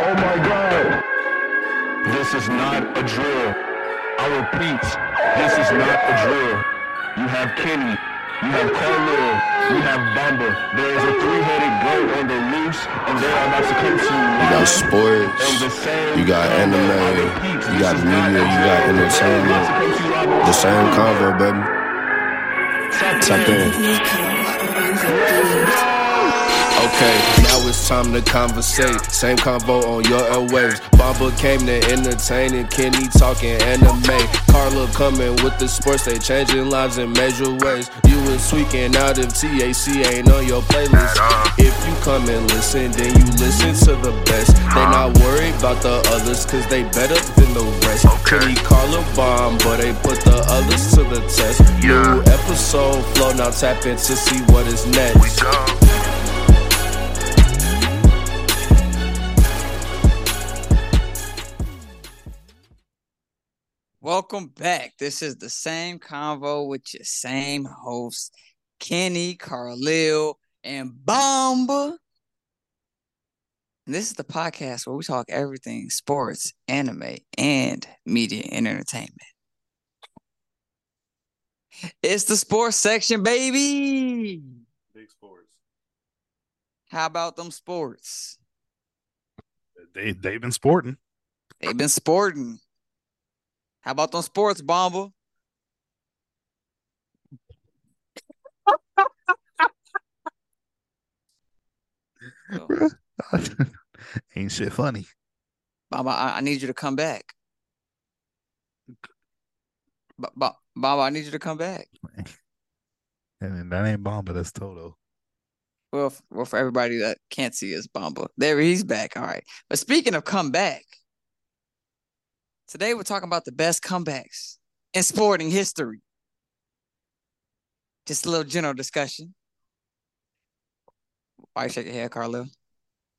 Oh my God. This is not a drill. I repeat, this is not a drill. You have Kenny, you have Carlil, you have Bamba. There is a three-headed goat on the loose, and they are about to come to you. You got sports, you got anime, you got media, you got entertainment. The same convo, baby. Tap in. Okay, now it's time to conversate. Same convo on your airwaves. Bamba came to entertain and Kenny talking anime. Carla coming with the sports, they changing lives in major ways. You was tweaking out if TAC ain't on your playlist. If you come and listen, then you listen to the best. They not worried about the others, cause they better than the rest. Kenny Carla bomb, but they put the others to the test. New episode flow, now tap in to see what is next. Welcome back. This is the same convo with your same hosts, Kenny, Carlil, and Bamba. And this is the podcast where we talk everything sports, anime, and media and entertainment. It's the sports section, baby. Big sports. How about them sports? They they've been sporting. They've been sporting. How about them sports, Bomba? Oh. Ain't shit funny. Baba, I, I need you to come back. Ba- ba- Baba, I need you to come back. And that ain't Bomba, that's Toto. Well, f- well, for everybody that can't see us, Bamba, there he's back. All right. But speaking of comeback, today we're talking about the best comebacks in sporting history. Just a little general discussion. Why you shake your head, Carlo?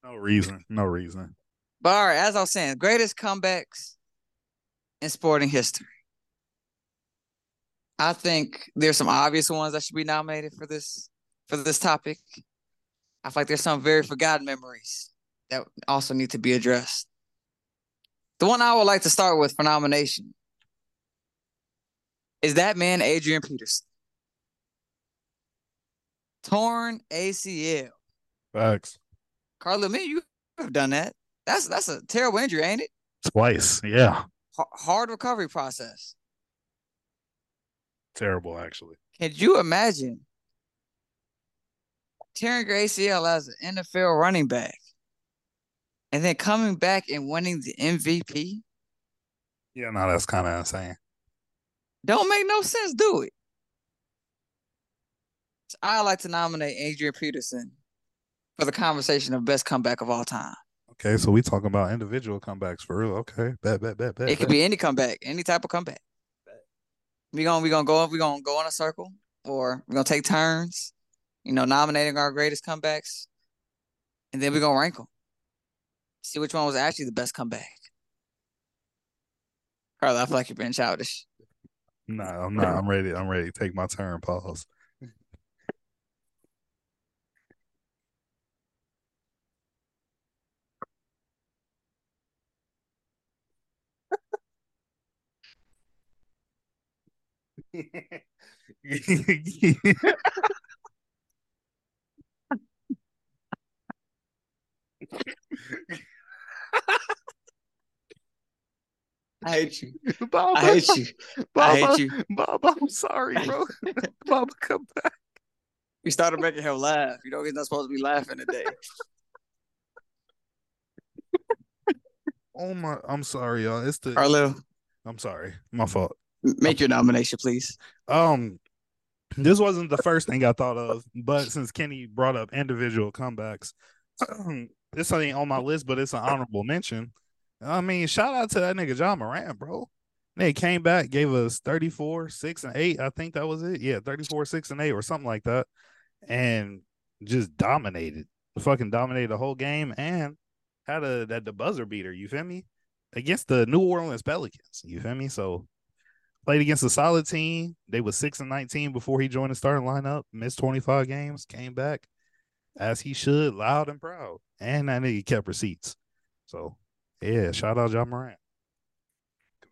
No reason. No reason. But all right, as I was saying, greatest comebacks in sporting history. I think there's some obvious ones that should be nominated for this for this topic. I feel like there's some very forgotten memories that also need to be addressed. The one I would like to start with for nomination is that man Adrian Peterson. Torn ACL. Facts. Carla, me, you have done that. That's that's a terrible injury, ain't it? Twice. Yeah. H- hard recovery process. Terrible, actually. Can you imagine tearing your ACL as an NFL running back and then coming back and winning the MVP? Yeah, no, that's kind of insane. Don't make no sense, do it. So I like to nominate Adrian Peterson for the conversation of best comeback of all time. Okay, so we talking about individual comebacks for real. Okay, bet, bet, bet, bet. It could be any comeback, any type of comeback. We gonna we gonna go we gonna go in a circle, or we're gonna take turns, you know, nominating our greatest comebacks, and then we're gonna rank them. See which one was actually the best comeback. Carl, I feel like you're being childish. No, I'm not. I'm ready. I'm ready. Take my turn. Pause. I hate you. Baba, I hate you. I Baba, hate you. Baba, I'm sorry, bro. Baba, come back. We started making him laugh. You know he's not supposed to be laughing today. Oh my, I'm sorry, y'all. It's the. Carlo, I'm sorry, my fault. make your nomination, please. Um, this wasn't the first thing I thought of, but since Kenny brought up individual comebacks, this ain't on my list, but it's an honorable mention. I mean, shout out to that nigga Ja Morant, bro. They came back, gave us 34, 6, and 8. I think that was it. Yeah, 34, 6, and 8, or something like that. And just dominated. Fucking dominated the whole game and had a that the buzzer beater, you feel me? Against the New Orleans Pelicans. You feel me? So played against a solid team. They was 6 and 19 before he joined the starting lineup, missed 25 games, came back as he should, loud and proud. And that nigga kept receipts. So yeah, shout out Ja Morant.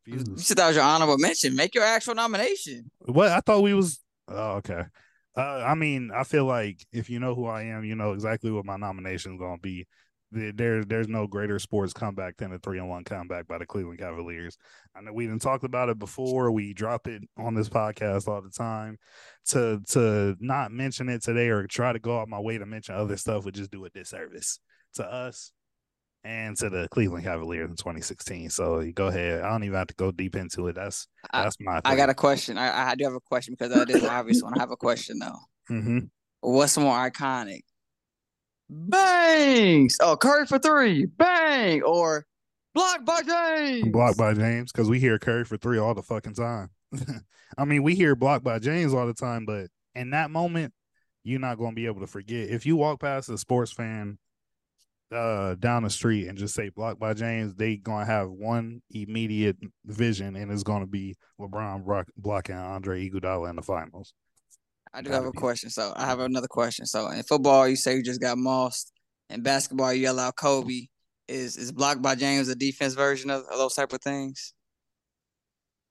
You said that was your honorable mention. Make your actual nomination. What I thought we was oh, okay. Uh, I mean, I feel like if you know who I am, you know exactly what my nomination is going to be. There- There, there's no greater sports comeback than a three and one comeback by the Cleveland Cavaliers. I know we didn't talked about it before. We drop it on this podcast all the time. To to not mention it today or try to go out my way to mention other stuff would just do a disservice to us and to the Cleveland Cavaliers in 2016. So you go ahead. I don't even have to go deep into it. That's I- that's my. I got a question. I, I do have a question because that is an obvious one. I have a question though. hmm What's more iconic? Bangs. Oh, Curry for three. Bang. Or blocked by James. blocked by James because we hear Curry for three all the fucking time. I mean, we hear blocked by James all the time, but in that moment, you're not going to be able to forget. If you walk past a sports fan uh down the street and just say blocked by James, they gonna have one immediate vision, and it's gonna be LeBron block, blocking Andre Iguodala in the finals. I do Gotta have a be. question. So I have another question. So in football, you say you just got mossed. In basketball, you yell out Kobe. Is is blocked by James a defense version of, of those type of things?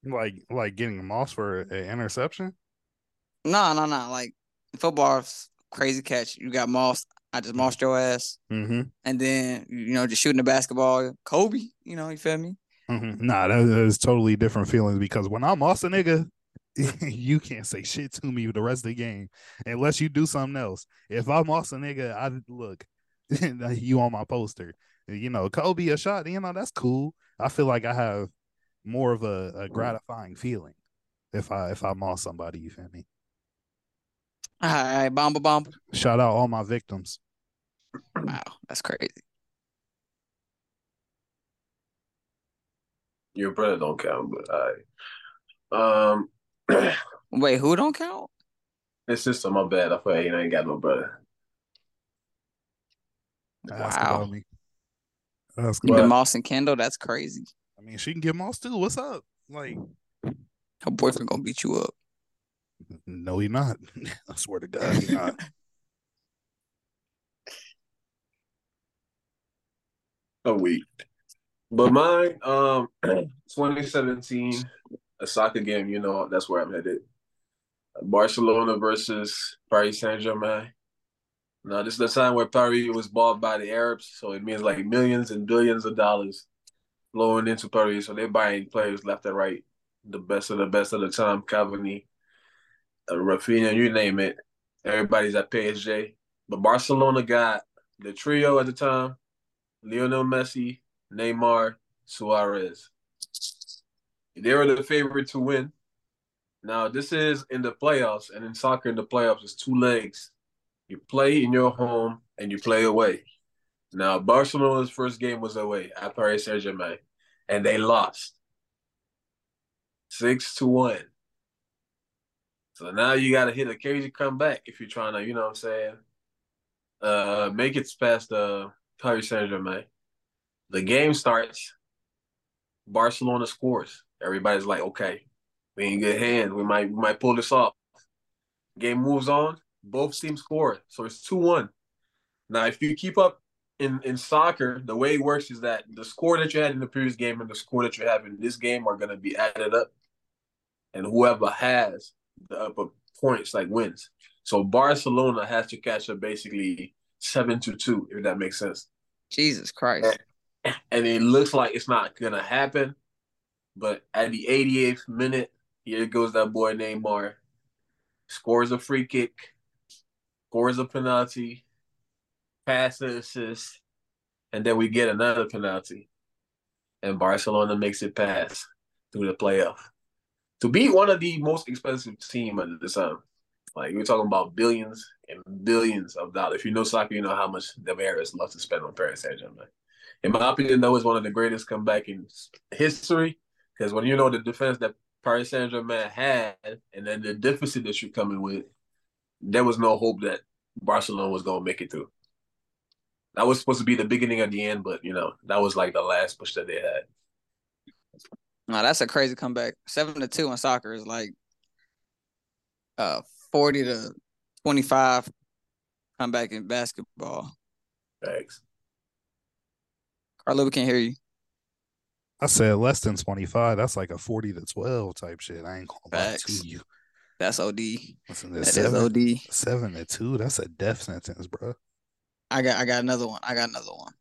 Like like getting Moss for an interception. No, no, no. Like in football, crazy catch. You got mossed. I just mossed your ass. Mm-hmm. And then you know, just shooting the basketball. Kobe, you know, you feel me? Mm-hmm. Nah, that is totally different feelings because when I'm off a nigga, you can't say shit to me the rest of the game unless you do something else. If I'm off a nigga, I look, you on my poster. You know, Kobe a shot, you know, that's cool. I feel like I have more of a, a gratifying feeling if I if I'm off somebody, you feel me? All right, bomba bomba. Shout out all my victims. Wow, that's crazy. Your brother don't count, but I. Um, Wait, who don't count? it's sister. My bad. I thought you ain't got no brother. Ask Wow. about me. Ask You about been Moss and Kendall, that's crazy. I mean, she can get Moss too. What's up? Like, Her boyfriend gonna beat you up. No, he not. I swear to God, he not. A week. But mine, um, 2017, a soccer game. You know, that's where I'm headed. Barcelona versus Paris Saint Germain. Now, this is the time where Paris was bought by the Arabs, so it means like millions and billions of dollars flowing into Paris. So they're buying players left and right, the best of the best of the time. Cavani, Rafinha, you name it. Everybody's at PSG, but Barcelona got the trio at the time: Lionel Messi, Neymar, Suarez. They were the favorite to win. Now, this is in the playoffs, and in soccer, in the playoffs, it's two legs. You play in your home and you play away. Now, Barcelona's first game was away at Paris Saint Germain, and they lost six to one. So now you got to hit a crazy comeback if you're trying to, you know what I'm saying, uh, make it past uh, Paris Saint Germain. The game starts. Barcelona scores. Everybody's like, okay, we in good hands. We might we might pull this off. Game moves on. Both teams score. So it's 2-1. Now, if you keep up in, in soccer, the way it works is that the score that you had in the previous game and the score that you have in this game are going to be added up. And whoever has the upper points like wins. So Barcelona has to catch up basically 7 to 2, if that makes sense Jesus Christ. and it looks like it's not gonna happen. But at the 88th minute, here goes that boy Neymar. Scores a free kick, scores a penalty, pass assist, and then we get another penalty. And Barcelona makes it pass through the playoff. To beat one of the most expensive team at the time. Like we're talking about billions and billions of dollars. If you know soccer, you know how much the Bears love to spend on Paris Saint Germain. In my opinion, that was one of the greatest comeback in history. Because when you know the defense that Paris Saint Germain had, and then the deficit that you're coming with, there was no hope that Barcelona was going to make it through. That was supposed to be the beginning of the end, but you know that was like the last push that they had. No, that's a crazy comeback. Seven to two in soccer is like uh forty to twenty five comeback in basketball. Thanks. Carlo, we can't hear you. I said less than 25. That's like a 40 to 12 type shit. I ain't gonna lie Facts. to you. That's OD. Listen, That this is seven, OD. seven to two. That's a death sentence, bro. I got I got another one. I got another one.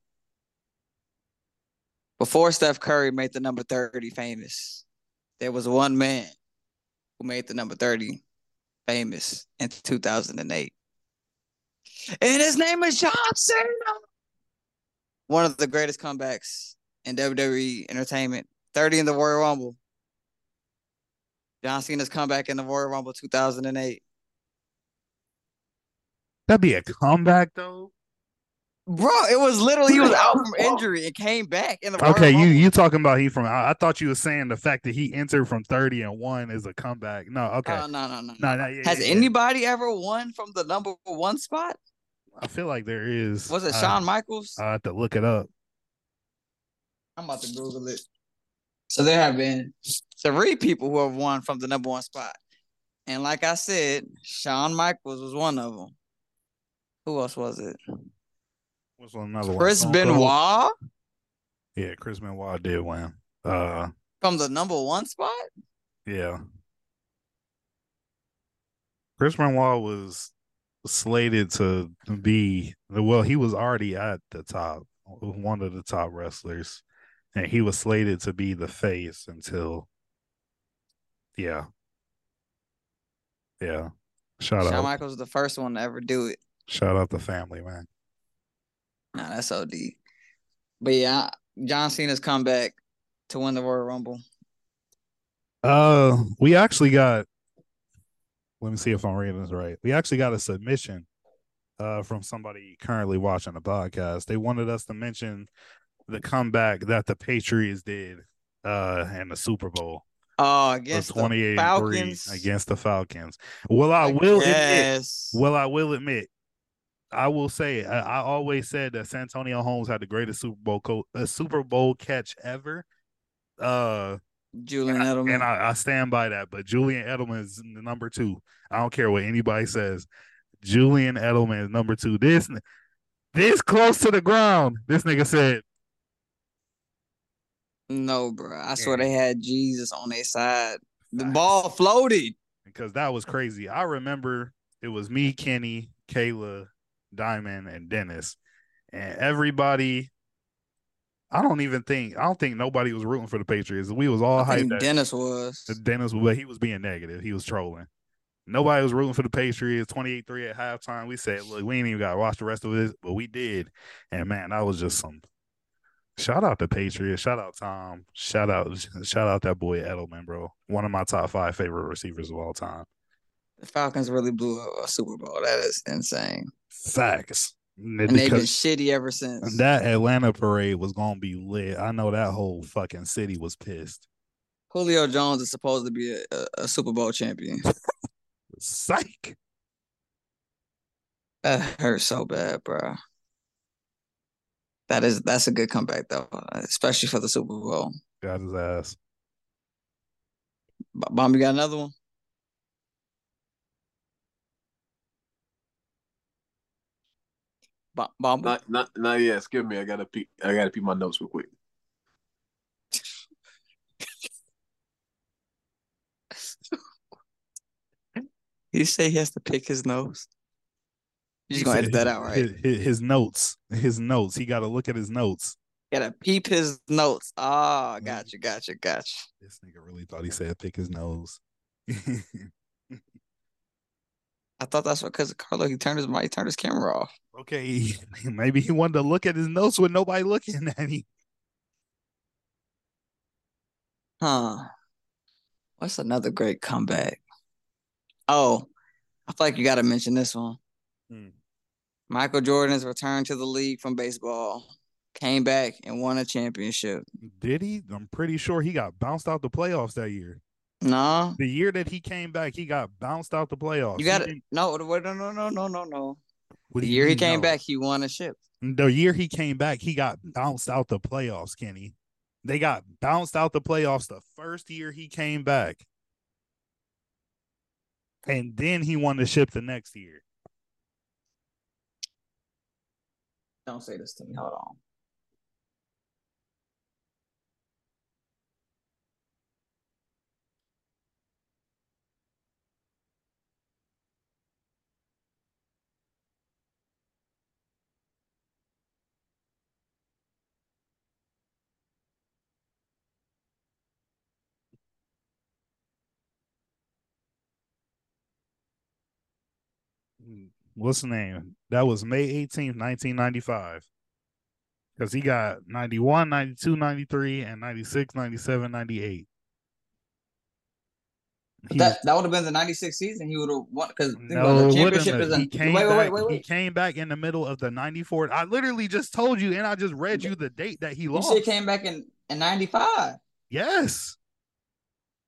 Before Steph Curry made the number 30 famous, there was one man who made the number 30 famous in 2008. And his name is John Cena. One of the greatest comebacks in WWE entertainment. 30 in the Royal Rumble. John Cena's comeback in the Royal Rumble 2008. That'd be a comeback though. Bro, it was literally he was out from injury and came back in the Okay, you you talking about he from? I, I thought you were saying the fact that he entered from 30 and one is a comeback. No, okay. Oh, no, no, no. no, no, yeah, Has yeah, yeah. anybody ever won from the number one spot? I feel like there is. Was it I- Shawn Michaels? I have to look it up. I'm about to Google it. So there have been three people who have won from the number one spot. And like I said, Shawn Michaels was one of them. Who else was it? What's another one? Chris Stone Benoit Yeah, Chris Benoit did win. Uh, from the number one spot? yeah. Chris Benoit was slated to be well. He was already at the top, one of the top wrestlers, and he was slated to be the face until. Yeah. Yeah. Shout Shawn out! Michaels was the first one to ever do it. Shout out the family, man. Nah, that's OD. But yeah, John Cena's comeback to win the Royal Rumble. Uh, we actually got. Let me see if I'm reading this right. We actually got a submission, uh, from somebody currently watching the podcast. They wanted us to mention the comeback that the Patriots did, uh, in the Super Bowl. Oh, against the 28 and 3 Falcons. against the Falcons. Well, I will admit, well, I will admit, I will say, I, I always said that Santonio Holmes had the greatest Super Bowl co- uh, Super Bowl catch ever. Uh, Julian and I- Edelman. and I, I stand by that. But Julian Edelman is number two. I don't care what anybody says. Julian Edelman is number two. This this close to the ground. This nigga said, no, bro. I swear Yeah. they had Jesus on their side. The ball floated. because that was crazy. I remember it was me, Kenny, Kayla, Diamond, and Dennis, and everybody. I don't even think I don't think nobody was rooting for the Patriots. We was all I hyped. Dennis was. Dennis, but he was being negative. He was trolling. Nobody was rooting for the Patriots. 28-3 at halftime. We said, look, we ain't even got to watch the rest of this, but we did. And man, that was just some. Shout out to Patriots. Shout out Tom. Shout out, shout out that boy Edelman, bro. One of my top five favorite receivers of all time. The Falcons really blew a Super Bowl. That is insane. Facts. And they've been shitty ever since. that Atlanta parade was gonna be lit. I know that whole fucking city was pissed. Julio Jones is supposed to be a, a, a Super Bowl champion. Psych. That hurts so bad, bro. That is that's a good comeback though, especially for the Super Bowl. Got his ass. B- Bomb, you got another one? Bomb, Bomb. Not not not yet. Skip me. I gotta peek. I gotta peek my notes real quick. He say he has to pick his nose. You He just gonna said edit that out, right? His, his, his notes. His notes. He got to look at his notes. Gotta peep his notes. Ah, oh, gotcha, gotcha, got you, got you. This nigga really thought he said pick his nose. I thought that's what because Carlo he turned his mic, turned his camera off. Okay, maybe he wanted to look at his notes with nobody looking at him. Huh. What's another great comeback? Oh, I feel like you got to mention this one. Hmm. Michael Jordan's return to the league from baseball came back and won a championship. Did he? I'm pretty sure he got bounced out the playoffs that year. No. The year that he came back, he got bounced out the playoffs. You got it. No, no, no, no, no, no, no. The year he came no? back, he won a ship. The year he came back, he got bounced out the playoffs, Kenny. They got bounced out the playoffs the first year he came back. And then he won the ship the next year. Don't say this to me. Hold on. What's the name? That was May 18th, 1995. Because he got 91, 92, 93, and 96, 97, 98. He, that that would have been the '96 season. He would have won because no, the championship is. He came wait, back, wait, wait, wait, He came back in the middle of the '94. I literally just told you, and I just read you the date that he lost. He came back in in '95. Yes.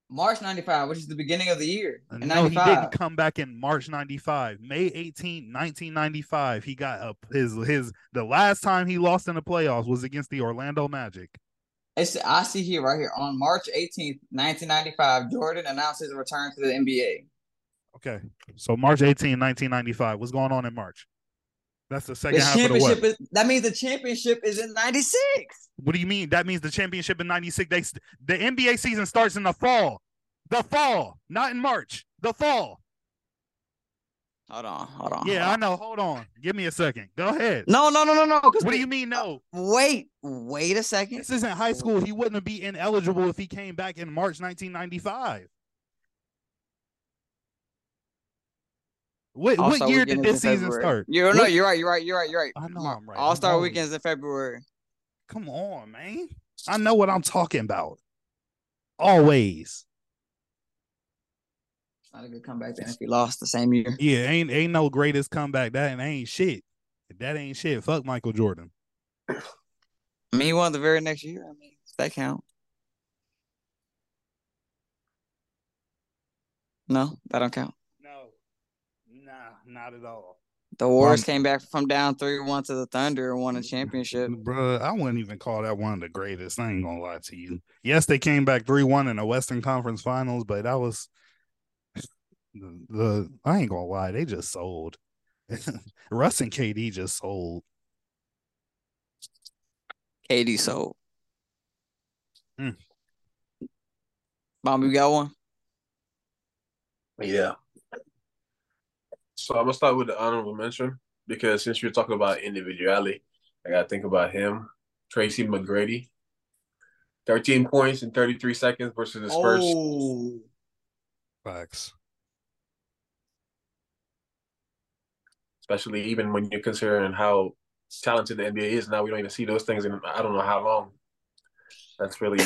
March 95, which is the beginning of the year. Uh, in no, 95. he didn't come back in March 95. May 18, 1995, he got up his his the last time he lost in the playoffs was against the Orlando Magic. It's, I see here right here on March 18th, 1995, Jordan announced his return to the NBA. Okay. So March 18, 1995. What's going on in March? That's the second the half of the what? Is, that means the championship is in 96. What do you mean? That means the championship in 96. They, the NBA season starts in the fall. The fall, not in March. The fall. Hold on, hold on. Yeah, hold I know. Hold on. Give me a second. Go ahead. No, no, no, no, no. What do you mean no? Wait, wait a second. This isn't high school. He wouldn't be ineligible if he came back in March 1995. What, what year did this season start? You're no, you're right. You're right. You're right. You're right. I know I'm right. All Star weekends in February. Come on, man. I know what I'm talking about. Always. Not a good comeback then if you lost the same year. Yeah, ain't ain't no greatest comeback. That ain't shit. That ain't shit. Fuck Michael Jordan. I mean, he won the very next year. I mean, does that count? No, that don't count. No, nah, not at all. The Warriors came back from down three one to the Thunder and won a championship. Bro, I wouldn't even call that one of the greatest. I ain't gonna lie to you. Yes, they came back three one in the Western Conference Finals, but that was the, the I ain't gonna lie, they just sold. Russ and KD just sold. KD sold. Hmm. Mom, you got one? Yeah. So I'm gonna start with the honorable mention because since you're talking about individuality, I gotta think about him. Tracy McGrady. 13 points in 33 seconds versus the Spurs. Oh. Facts. especially even when you're considering how talented the NBA is. Now we don't even see those things in I don't know how long. That's really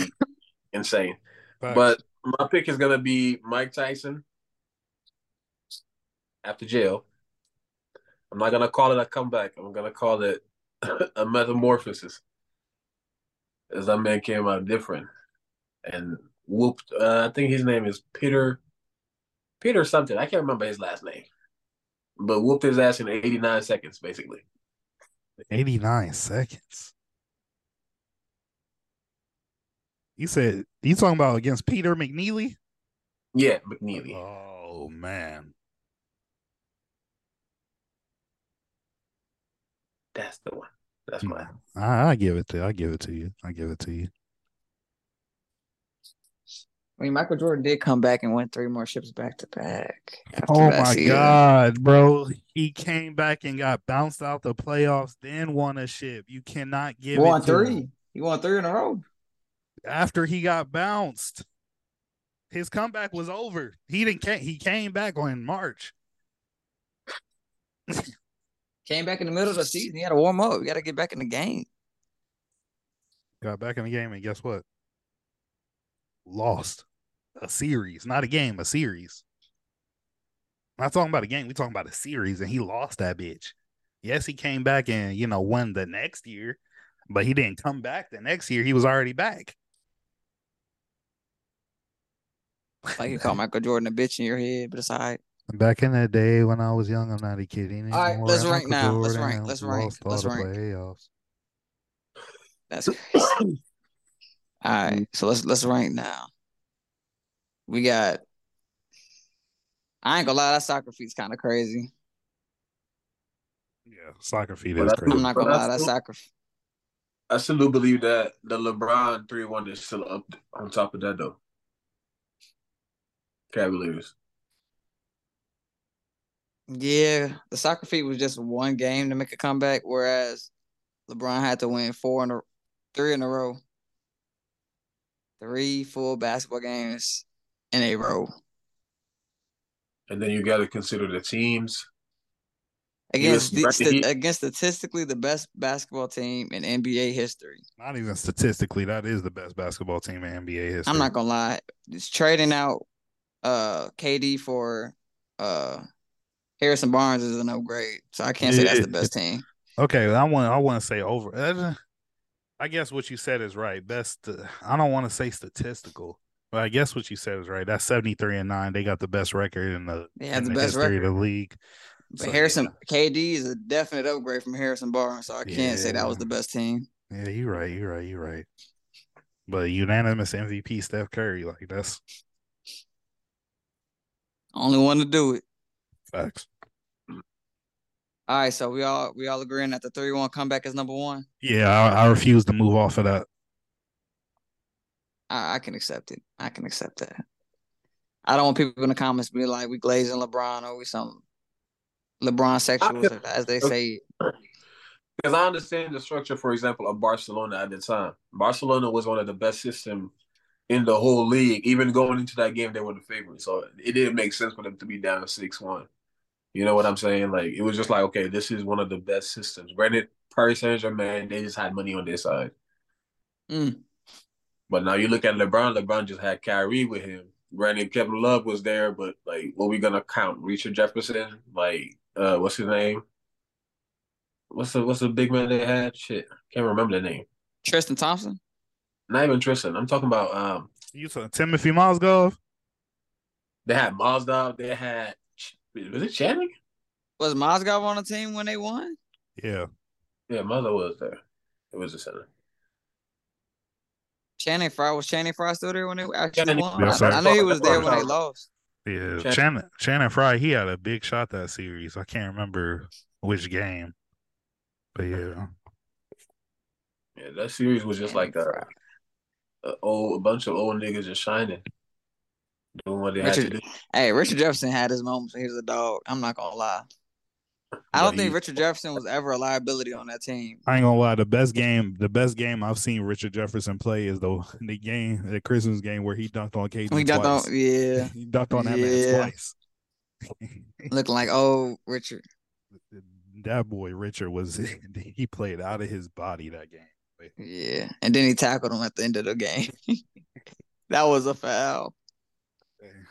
insane. Thanks. But my pick is gonna be Mike Tyson after jail. I'm not gonna call it a comeback. I'm gonna call it a metamorphosis. As that man came out different and whooped. Uh, I think his name is Peter. Peter something. I can't remember his last name but whooped his ass in 89 seconds, basically. 89 seconds. You said you talking about against Peter McNeeley? Yeah, McNeeley. Oh man. That's the one. That's mm. my. I, I give it to I give it to you. I give it to you. I mean, Michael Jordan did come back and win three more ships back to back. Oh my season. god, bro! He came back and got bounced out the playoffs, then won a ship. You cannot give won three. He won three in a row. After he got bounced, his comeback was over. He didn't. He came back in March. Came back in the middle of the season. He had to warm up. We got to get back in the game. Got back in the game, and guess what? Lost a series, not a game, a series. I'm not talking about a game. We talking about a series, and he lost that bitch. Yes, he came back and you know won the next year, but he didn't come back the next year. He was already back. Like you call Michael Jordan a bitch in your head, but it's all right. Back in the day when I was young, I'm not a kid anymore. All right, let's rank now. Let's rank. Let's rank. all Let's the rank. playoffs. That's crazy. All right, so let's let's rank now. We got. I ain't gonna lie, that soccer feet's kind of crazy. Yeah, soccer feet But is crazy. I'm not gonna lie, that cool. soccer. I still do believe that the LeBron three one is still up on top of that though. Cavaliers. Yeah, the soccer feet was just one game to make a comeback, whereas LeBron had to win four in a three in a row. Three full basketball games in a row. And then you got to consider the teams. Against the, st- against statistically the best basketball team in NBA history. Not even statistically, that is the best basketball team in NBA history. I'm not gonna lie. It's trading out uh KD for uh Harrison Barnes is an upgrade. So I can't say that's the best team. Okay, I want I want to say over. I guess what you said is right. Best. Uh, I don't want to say statistical, but I guess what you said is right. That's seventy three and nine. They got the best record in the, in the the best history record. of the league. But So, Harrison KD is a definite upgrade from Harrison Barnes, so I can't say that was the best team. Yeah, you're right. You're right. You're right. But unanimous MVP Steph Curry, like that's Only one to do it. facts. All right, so we all we all agreeing that the three one comeback is number one. Yeah, I, I refuse to move off of that. I, I can accept it. I can accept that. I don't want people in the comments to be like we glazing LeBron or we some LeBron sexuals, as they say. Because I understand the structure, for example, of Barcelona at the time. Barcelona was one of the best system in the whole league. Even going into that game, they were the favorite. So it didn't make sense for them to be down six one. You know what I'm saying? Like it was just like, okay, this is one of the best systems. Granted, Paris Saint Germain, they just had money on their side. Mm. But now you look at LeBron, LeBron just had Kyrie with him. Granted, Kevin Love was there, but like what we gonna count? Richard Jefferson, like uh what's his name? What's the what's the big man they had? Shit. Can't remember the name. Tristan Thompson. Not even Tristan. I'm talking about um You said Timothy Mozgov. they had Mazda, they had was it Channing? Was Mozgov on the team when they won? Yeah, Yeah, Mazda was there. It was the center. Channing Frye was Channing Frye still there when they actually Channing- won? Yes, I, sir. I knew he was there when they lost. yeah. Channing. Shannon Shannon Fry, he had a big shot that series. I can't remember which game, but yeah, Yeah, that series was just like a, a old a bunch of old niggas just shining. Doing what they had to do. hey, Richard Jefferson had his moments when he was a dog. I'm not gonna lie. I don't think Richard Jefferson was ever a liability on that team. I ain't gonna lie. The best game, the best game I've seen Richard Jefferson play is the the game, the Christmas game where he dunked on KD We dunked twice. on, yeah, he dunked on that Yeah. man twice. looking like oh Richard. that boy Richard was he played out of his body that game. Yeah, and then he tackled him at the end of the game. that was a foul.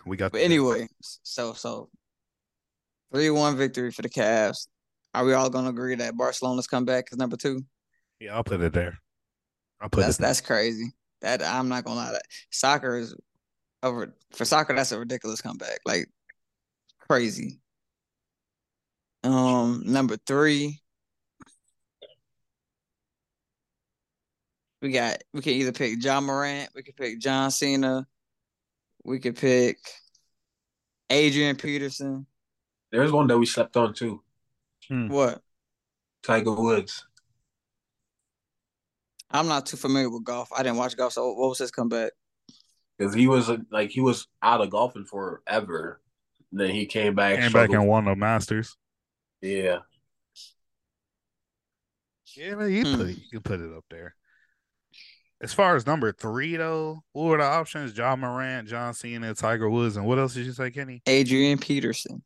We got But anyway, so so three one victory for the Cavs. Are we all gonna agree that Barcelona's comeback is number two? Yeah, I'll put it there. I'll put That's it. that's crazy. That I'm not gonna lie. That soccer is over for soccer. That's a ridiculous comeback. Like crazy. Um, number three. We got. We can either pick Ja Morant. We can pick John Cena. We could pick Adrian Peterson. There's one that we slept on too. What? Tiger Woods. I'm not too familiar with golf. I didn't watch golf. So what was his comeback? Because he was like he was out of golfing forever. Then he came back. Came back struggled. and won the Masters. Yeah. Yeah, man, you Hmm. put it, you put it up there. As far as number three, though, what were the options? Ja Morant, John Cena, Tiger Woods, and what else did you say, Kenny? Adrian Peterson.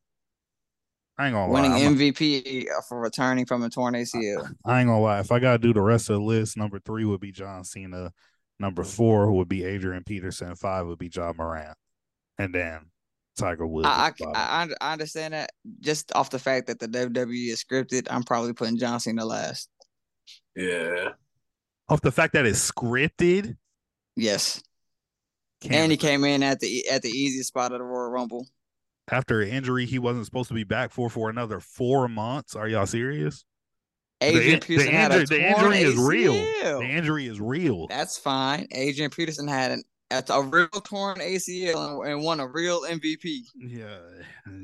I ain't gonna winning lie. Winning MVP for returning from a torn ACL. I ain't gonna lie. If I gotta do the rest of the list, number three would be John Cena, number four would be Adrian Peterson, five would be Ja Morant, and then Tiger Woods. I, I, I understand that just off the fact that the WWE is scripted. I'm probably putting John Cena last. Yeah. Off the fact that it's scripted. Yes. Can't and he came in at the at the easiest spot of the Royal Rumble. After an injury, he wasn't supposed to be back for for another four months. Are y'all serious? Adrian the, Peterson the, had injury, the injury is real. The injury is real. That's fine. Adrian Peterson had an at a real torn ACL and won a real MVP. Yeah,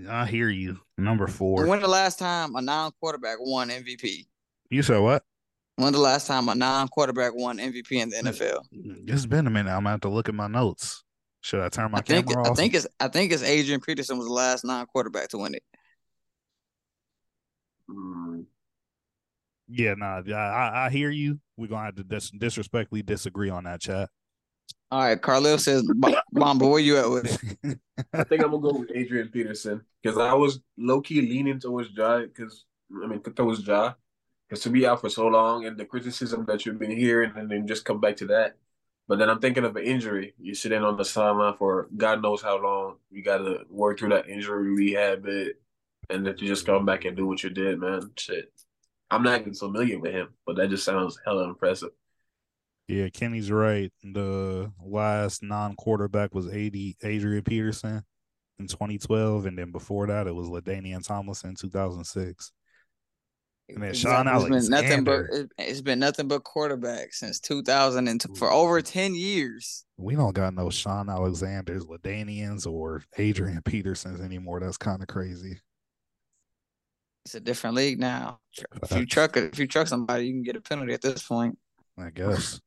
I hear you. Number four. when the last time a non-quarterback won MVP? You said what? When the last time a non-quarterback won MVP in the NFL? It's been a minute. I'm gonna have to look at my notes. Should I turn my I think, camera off? I think it's I think it's Adrian Peterson was the last non-quarterback to win it. Mm. Yeah, nah, I, I hear you. We're gonna have to dis- disrespectfully disagree on that chat. All right, Carlil says, "Bomba, where you at with it?" I think I'm gonna go with Adrian Peterson because I was low key leaning towards Ja because I mean towards Ja because to be out for so long and the criticism that you've been hearing and then just come back to that. But then I'm thinking of an injury. You're sitting on the sideline for God knows how long. You got to work through that injury rehab bit, and then you just come back and do what you did, man. Shit, I'm not even familiar with him, but that just sounds hella impressive. Yeah, Kenny's right. The last non-quarterback was AD Adrian Peterson in 2012, and then before that, it was LaDainian Tomlinson in 2006. And then Shaun exactly. It's been nothing but it's been nothing but quarterback since 2002 for over 10 years. We don't got no Shaun Alexander's, LaDainians, or Adrian Petersons anymore. That's kind of crazy. It's a different league now. If you truck if you truck somebody, you can get a penalty at this point. I guess.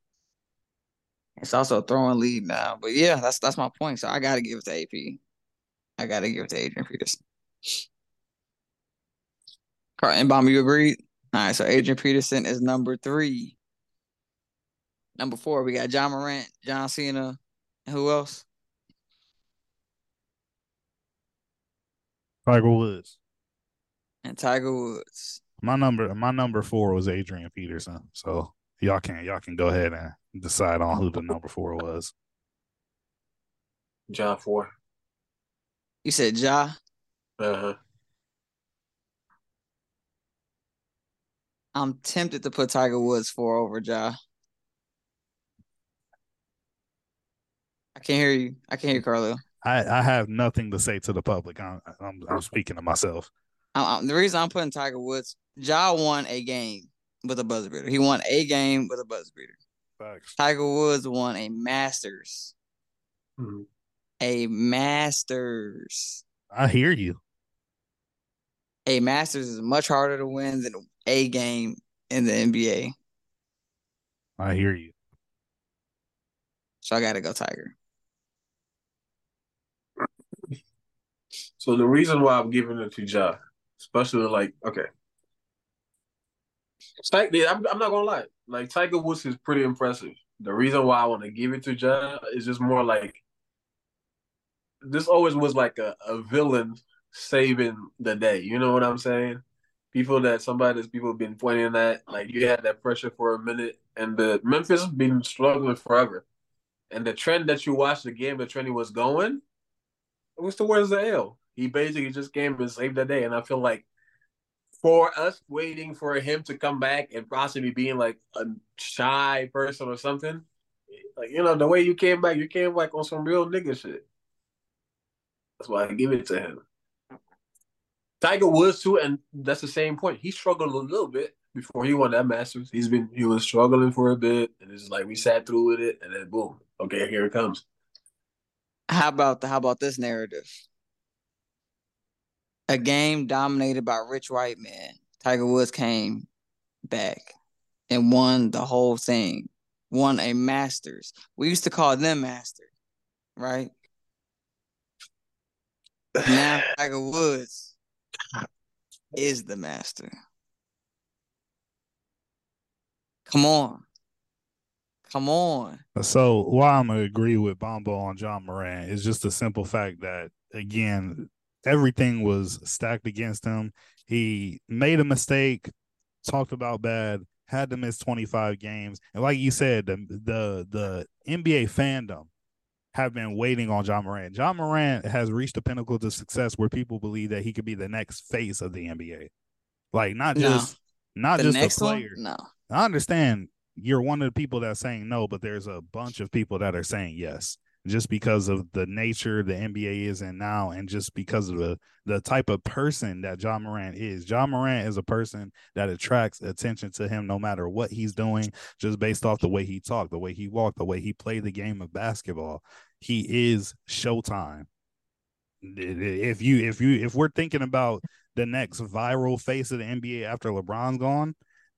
It's also a throwing lead now. But yeah, that's that's my point. So I gotta give it to AP. I gotta give it to Adrian Peterson. Carl and Bomb, you agreed? All right, so Adrian Peterson is number three. Number four, we got Ja Morant, John Cena, and who else? Tiger Woods. And Tiger Woods. My number my number four was Adrian Peterson. So y'all can y'all can go ahead and decide on who the number four was. John four. You said Ja. Uh huh. I'm tempted to put Tiger Woods four over Ja. I can't hear you. I can't hear Carlo. I, I have nothing to say to the public. I'm I'm, I'm speaking to myself. I, I, the reason I'm putting Tiger Woods, Ja won a game with a buzzer beater. He won a game with a buzzer beater. Facts. Tiger Woods won a Masters. Mm-hmm. A Masters. I hear you. A Masters is much harder to win than a game in the NBA. I hear you. So I got to go Tiger. So the reason why I'm giving it to Ja, especially like okay, I'm, I'm not gonna lie. Like Tiger Woods is pretty impressive. The reason why I want to give it to Ja is just more like this always was like a, a villain saving the day. You know what I'm saying? People that somebody that people been pointing at, like you had that pressure for a minute, and the Memphis been struggling forever. And the trend that you watched the game, the trend he was going, it was towards the L. He basically just came and saved the day. And I feel like for us waiting for him to come back and possibly being like a shy person or something, like you know, the way you came back, you came back on some real nigga shit. That's why I give it to him. Tiger Woods too, and that's the same point. He struggled a little bit before he won that Masters. He's been he was struggling for a bit, and it's like we sat through with it, and then boom, okay, here it comes. How about the how about this narrative? a game dominated by rich white men. Tiger Woods came back and won the whole thing. Won a Masters. We used to call them Masters, right? now Tiger Woods is the master. Come on. Come on. So why I'm gonna agree with Bombo on Ja Morant, is just the simple fact that again, everything was stacked against him. He made a mistake, talked about bad, had to miss 25 games. And like you said, the the the NBA fandom have been waiting on Ja Morant. Ja Morant has reached the pinnacle to success where people believe that he could be the next face of the NBA. Like not No. just not The just next a one? player. No. I understand you're one of the people that's saying no, but there's a bunch of people that are saying yes, just because of the nature the NBA is in now, and just because of the the type of person that Ja Morant is. Ja Morant is a person that attracts attention to him no matter what he's doing, just based off the way he talked, the way he walked, the way he played the game of basketball. He is Showtime. If you if you if we're thinking about the next viral face of the NBA after LeBron's gone,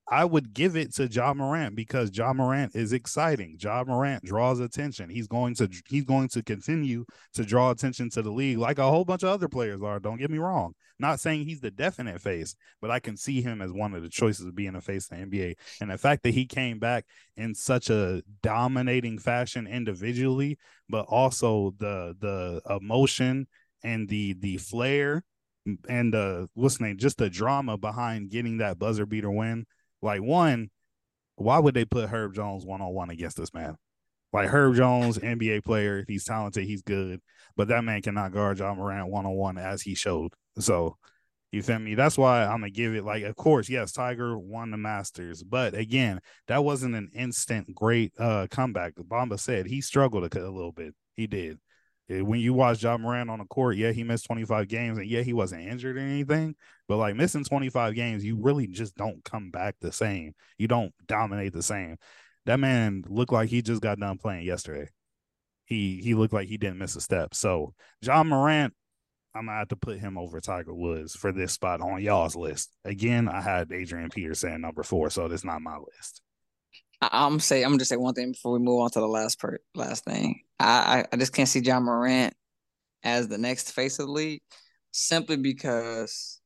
I would give it to Ja Morant because Ja Morant is exciting. Ja Morant draws attention. He's going to he's going to continue to draw attention to the league like a whole bunch of other players are. Don't get me wrong. Not saying he's the definite face, but I can see him as one of the choices of being a face of the NBA. And the fact that he came back in such a dominating fashion individually, but also the the emotion and the the flair and the what's the name, just the drama behind getting that buzzer beater win. Like one, why would they put Herb Jones one on one against this man? Like Herb Jones, NBA player, he's talented, he's good, but that man cannot guard Ja Morant one on one as he showed. So you feel me? That's why I'm gonna give it like, of course, yes, Tiger won the Masters, but again, that wasn't an instant great uh comeback. Bamba said he struggled a, a little bit. He did. Eh, When you watch Ja Morant on the court, yeah, he missed 25 games, and yeah, he wasn't injured or anything. But like missing 25 games, you really just don't come back the same. You don't dominate the same. That man looked like he just got done playing yesterday. He he looked like he didn't miss a step. So Ja Morant, I'm gonna have to put him over Tiger Woods for this spot on y'all's list. Again, I had Adrian Peterson number four, so that's not my list. I, I'm say I'm just say one thing before we move on to the last part, last thing. I, I I just can't see Ja Morant as the next face of the league, simply because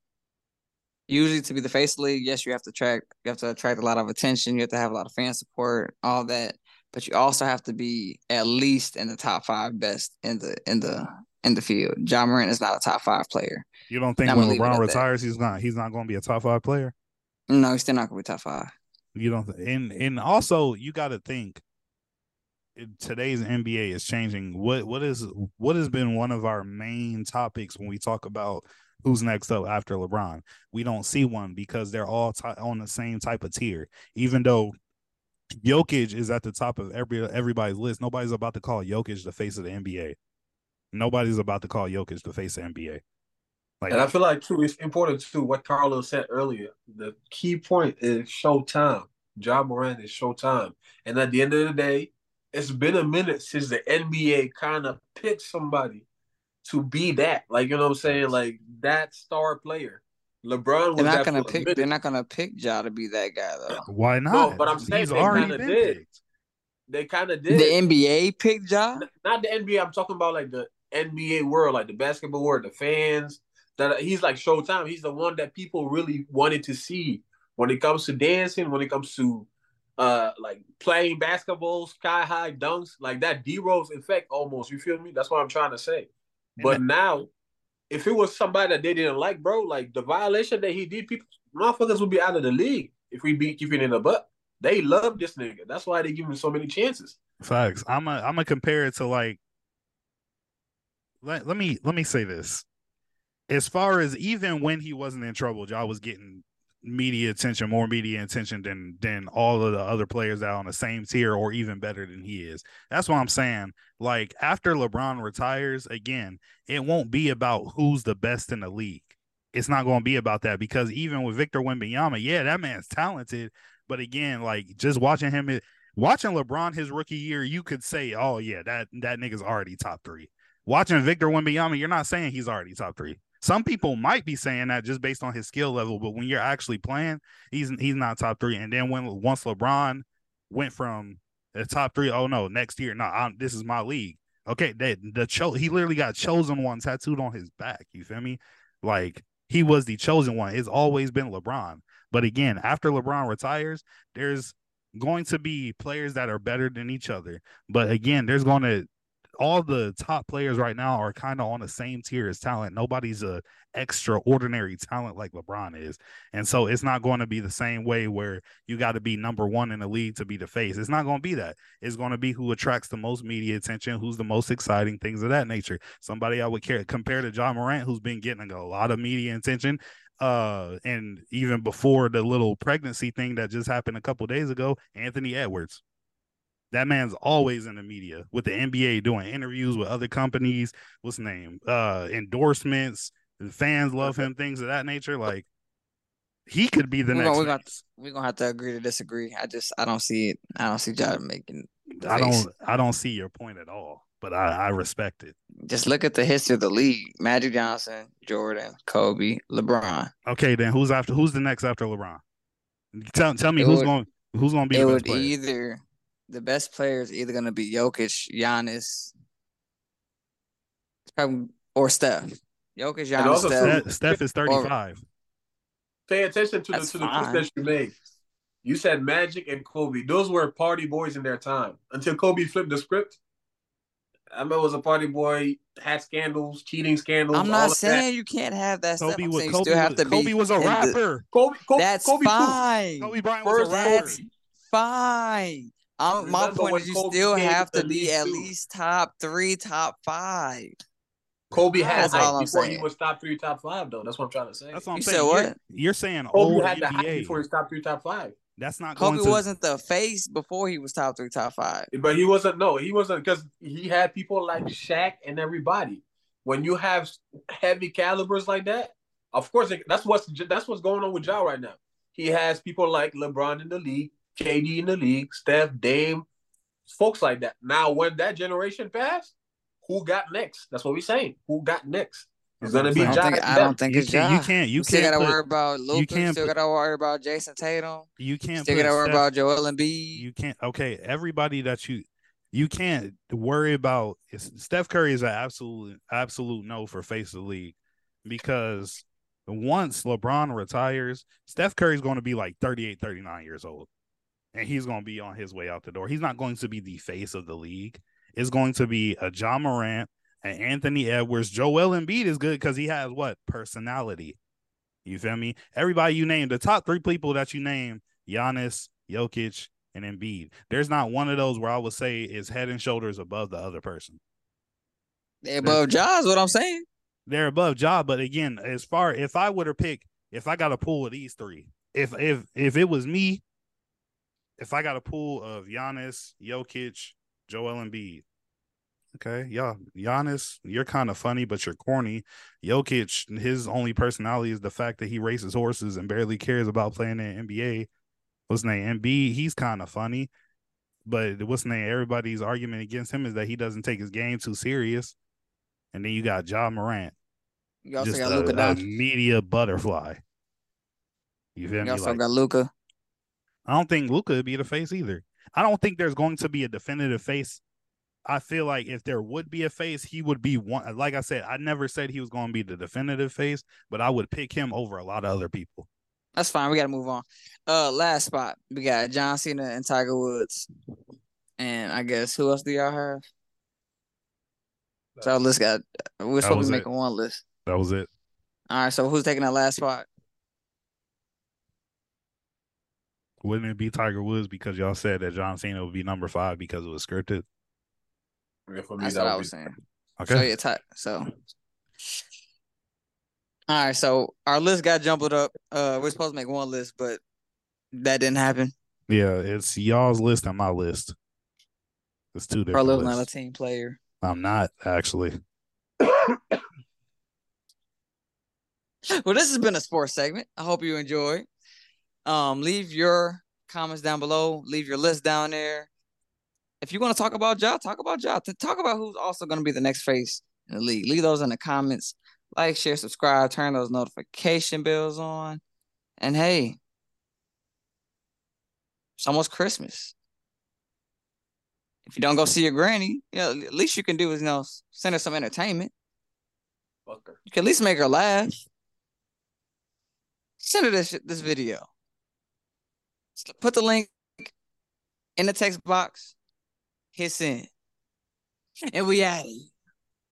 usually to be the face of the league, yes, you have to attract you have to attract a lot of attention. You have to have a lot of fan support, all that. But you also have to be at least in the top five best in the in the in the field. Ja Morant is not a top five player. You don't think when gonna leave it LeBron at that. retires, he's not he's not going to be a top five player? No, he's still not gonna be top five. You don't, and and also you got to think. Eh, today's NBA is changing. What what is what has been one of our main topics when we talk about who's next up after LeBron? We don't see one because they're all ti on the same type of tier. Even though Jokic is at the top of every everybody's list, nobody's about to call Jokic the face of the NBA. Nobody's about to call Jokic the face of NBA. Like And I feel like too, it's important too. What Carlos said earlier. The key point is showtime. Ja Morant is showtime. And at the end of the day, it's been a minute since the NBA kind of picked somebody to be that. Like you know what I'm saying? Like that star player. LeBron was They're not gonna pick. minute. They're not gonna pick Ja to be that guy though. why not? but I'm saying he's they already kinda been did. picked. They kind of did. The NBA picked Ja. not the NBA. I'm talking about like the NBA world, like the basketball world, the fans. That he's like Showtime. He's the one that people really wanted to see when it comes to dancing, when it comes to uh like playing basketball, sky high dunks, like that D Rose effect almost. You feel me? That's what I'm trying to say. But now, if it was somebody that they didn't like, bro, like the violation that he did, people motherfuckers would be out of the league if we beat keeping in the butt. They love this nigga. That's why they give him so many chances. Facts. I'm a I'm gonna compare it to like let, let me let me say this. As far as even when he wasn't in trouble, y'all was getting media attention, more media attention than than all of the other players that on the same tier or even better than he is. That's what I'm saying. Like after LeBron retires, again, it won't be about who's the best in the league. It's not going to be about that because even with Victor Wembanyama, yeah, that man's talented, but again, like just watching him, watching LeBron his rookie year, you could say, oh yeah, that that nigga's already top three. Watching Victor Wembanyama, you're not saying he's already top three. Some people might be saying that just based on his skill level, but when you're actually playing, he's he's not top three. And then when once LeBron went from the top three, oh no, next year, no, I'm, this is my league. Okay, that the cho- he literally got chosen one tattooed on his back. You feel me? Like he was the chosen one. It's always been LeBron. But again, after LeBron retires, there's going to be players that are better than each other. But again, there's going to all the top players right now are kind of on the same tier as talent. Nobody's a extraordinary talent like LeBron is. And so it's not going to be the same way where you got to be number one in the league to be the face. It's not going to be that. It's going to be who attracts the most media attention, who's the most exciting, things of that nature. Somebody I would care compare to Ja Morant, who's been getting a lot of media attention. Uh, and even before the little pregnancy thing that just happened a couple days ago, Anthony Edwards. That man's always in the media with the NBA doing interviews with other companies. What's the name? Uh, endorsements. The fans love him, things of that nature. Like he could be the We're next. gonna, we're, gonna, we're gonna have to agree to disagree. I just I don't see it. I don't see Ja making. the I face. don't. I don't see your point at all, but I, I respect it. Just look at the history of the league: Magic Johnson, Jordan, Kobe, LeBron. Okay, then who's after? Who's the next after LeBron? Tell tell me It who's would- going. Who's going to be It the would best player? either the best player is either gonna be Jokic, Giannis, or Steph. Jokic, Giannis, also Steph. Steph, Steph is thirty five. Pay attention to the That's to the tweets fine. that you made. You said Magic and Kobe. Those were party boys in their time until Kobe flipped the script. I remember was a party boy, had scandals, cheating scandals. I'm not of saying you can't have that stuff. Kobe I'm was saying you Kobe, still have was, to be. Kobe was a in the- rapper. Kobe, Kobe, That's Kobe fine. Kobe Bryant was a rapper. That's fine. Um, my point when is you Kobe still have to to be at too? least top three, top five. Kobe had That's all I'm before he was top three, top five, though. That's what I'm trying to say. That's what I'm You saying. said You're- what? You're, saying Kobe old had the hype NBA. before he was top three, top five. That's not Kobe going to. wasn't the face before he was top three, top five. But he wasn't. No, he wasn't because he had people like Shaq and everybody. When you have heavy calibers like that, of course, it- that's what's that's what's going on with Ja right now. He has people like LeBron in the league, KD in the league, Steph, Dame, folks like that. Now, when that generation passed, who got next? That's what we're saying. Who got next? It's That's gonna be I saying. Don't think, I don't think it's can't. You can't. You still can't. gotta put- worry about Luka. You can't still put- gotta worry about Jayson Tatum. You can't. Still put gotta worry Steph- about Joel Embiid. You can't. Okay, everybody that you you can't worry about. Is, Steph Curry is an absolute absolute no for face of the league because once LeBron retires, Steph Curry's going to be like 38, 39 years old, and he's going to be on his way out the door. He's not going to be the face of the league. It's going to be a Ja Morant, and Anthony Edwards. Joel Embiid is good because he has what personality. You feel me? Everybody you name, the top three people that you name, Giannis, Jokic, and Embiid. There's not one of those where I would say is head and shoulders above the other person. They above Ja is what I'm saying. They're above Ja, but again, as far if I were to pick, if I got a pool of these three, if if if it was me, if I got a pool of Giannis, Jokic, Joel Embiid. Okay, yeah, Giannis, you're kind of funny, but you're corny. Jokic, his only personality is the fact that he races horses and barely cares about playing in the NBA. What's his name? Embiid, he's kind of funny, but what's his name? Everybody's argument against him is that he doesn't take his game too serious. And then you got Ja Morant, You also just got a, media butterfly. You feel You me? also Like, got Luka. I don't think Luka would be the face either. I don't think there's going to be a definitive face. I feel like if there would be a face, he would be one. Like I said, I never said he was going to be the definitive face, but I would pick him over a lot of other people. That's fine. We gotta move on. Uh, last spot we got John Cena and Tiger Woods, and I guess who else do y'all have? So our list got. We're supposed to was be making one list. That was it. All right. So who's taking that last spot? Wouldn't it be Tiger Woods because y'all said that John Cena would be number five because it was scripted? Yeah, for me, That's that what I was be- saying. Okay. So yeah, ti- so. All right, so our list got jumbled up. Uh, we're supposed to make one list, but that didn't happen. Yeah, it's y'all's list and my list. It's two different Carlo's not a lists. team player. I'm not actually. Well, this has been a sports segment. I hope you enjoyed. Um, leave your comments down below. Leave your list down there. If you want to talk about Ja, talk about Ja. To talk about who's also going to be the next face in the league. Leave those in the comments. Like, share, subscribe, turn those notification bells on. And hey, it's almost Christmas. If you don't go see your granny, you know, at least you can do is you know send her some entertainment. Fuck her. You can at least make her laugh. Send her this this video. Put the link in the text box, hit send. And we at it.